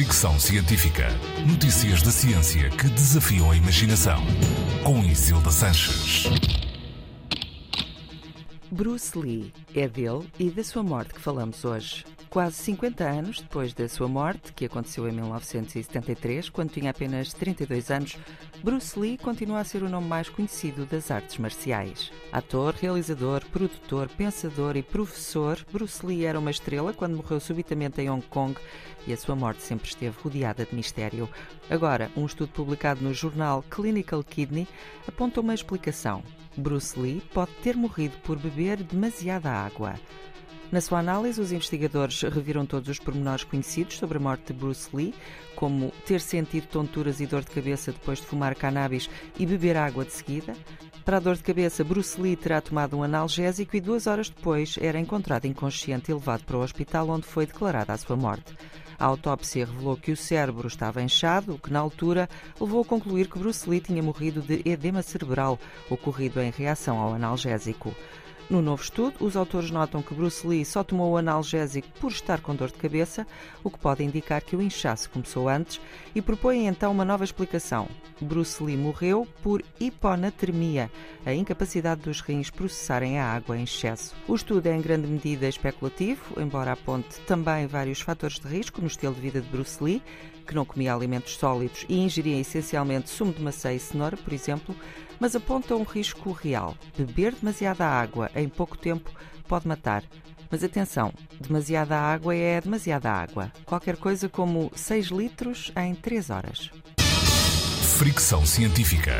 Fricção Científica. Notícias da ciência que desafiam a imaginação. Com Isilda Sanches. Bruce Lee é dele e da sua morte que falamos hoje. Quase 50 anos depois da sua morte, que aconteceu em 1973, quando tinha apenas 32 anos, Bruce Lee continua a ser o nome mais conhecido das artes marciais. Ator, realizador, produtor, pensador e professor, Bruce Lee era uma estrela quando morreu subitamente em Hong Kong e a sua morte sempre esteve rodeada de mistério. Agora, um estudo publicado no jornal Clinical Kidney aponta uma explicação. Bruce Lee pode ter morrido por beber demasiada água. Na sua análise, os investigadores reviram todos os pormenores conhecidos sobre a morte de Bruce Lee, como ter sentido tonturas e dor de cabeça depois de fumar cannabis e beber água de seguida. Para a dor de cabeça, Bruce Lee terá tomado um analgésico e duas horas depois era encontrado inconsciente e levado para o hospital onde foi declarada a sua morte. A autópsia revelou que o cérebro estava inchado, o que na altura levou a concluir que Bruce Lee tinha morrido de edema cerebral, ocorrido em reação ao analgésico. No novo estudo, os autores notam que Bruce Lee só tomou o analgésico por estar com dor de cabeça, o que pode indicar que o inchaço começou antes, e propõem então uma nova explicação. Bruce Lee morreu por hiponatremia, a incapacidade dos rins processarem a água em excesso. O estudo é em grande medida especulativo, embora aponte também vários fatores de risco no estilo de vida de Bruce Lee, que não comia alimentos sólidos e ingeria essencialmente sumo de maçã e cenoura, por exemplo, mas aponta um risco real. Beber demasiada água em pouco tempo pode matar. Mas atenção, demasiada água é demasiada água. Qualquer coisa como 6 litros em 3 horas. Fricção Científica.